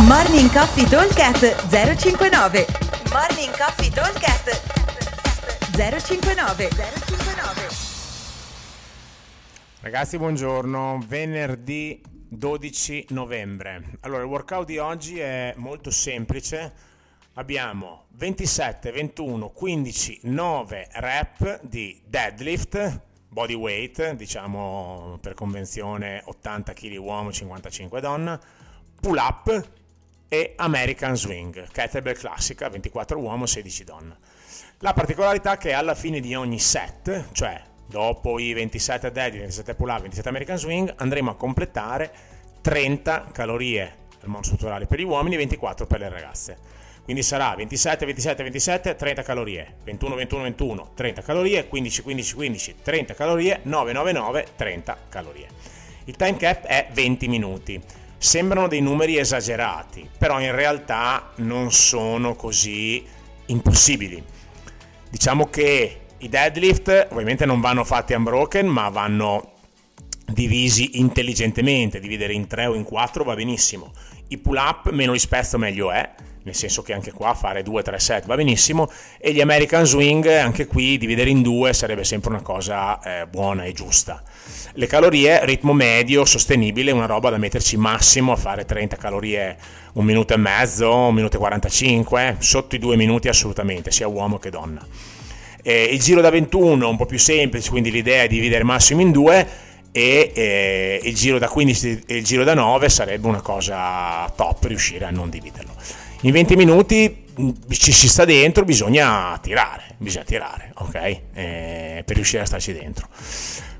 Morning Coffee Talkcast 059 Morning Coffee Talkcast 059 059 Ragazzi, buongiorno. Venerdì 12 novembre. Allora, il workout di oggi è molto semplice. Abbiamo 27, 21, 15, 9 rep di deadlift, body weight, diciamo per convenzione 80 kg uomo, 55 donna, pull up e American Swing, kettlebell classica, 24 uomo, 16 donna. La particolarità è che alla fine di ogni set, cioè dopo i 27 deadlift, 27 pull up, 27 American Swing, andremo a completare 30 calorie al mondo strutturale per gli uomini e 24 per le ragazze. Quindi sarà 27, 27, 27, 30 calorie, 21, 21, 21, 30 calorie, 15, 15, 15, 30 calorie, 9, 9, 9, 30 calorie. Il time cap è 20 minuti. Sembrano dei numeri esagerati, però in realtà non sono così impossibili. Diciamo che i deadlift ovviamente non vanno fatti unbroken, ma vanno divisi intelligentemente, dividere in 3 o in 4 va benissimo. I pull up meno li spezzo meglio è, nel senso che anche qua fare 2-3 set va benissimo e gli American Swing anche qui dividere in due sarebbe sempre una cosa eh, buona e giusta. Le calorie, ritmo medio, sostenibile, una roba da metterci massimo a fare 30 calorie un minuto e mezzo, un minuto e 45, sotto i due minuti assolutamente, sia uomo che donna. Eh, il giro da 21 un po' più semplice, quindi l'idea è dividere massimo in due e eh, il giro da 15 e il giro da 9 sarebbe una cosa top riuscire a non dividerlo. In 20 minuti mm, ci si sta dentro, bisogna tirare, bisogna tirare, ok? Eh, per riuscire a starci dentro.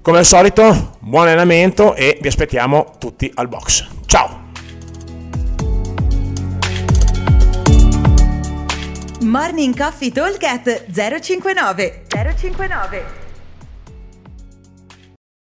Come al solito, buon allenamento e vi aspettiamo tutti al box. Ciao! Morning Coffee Talk 059 059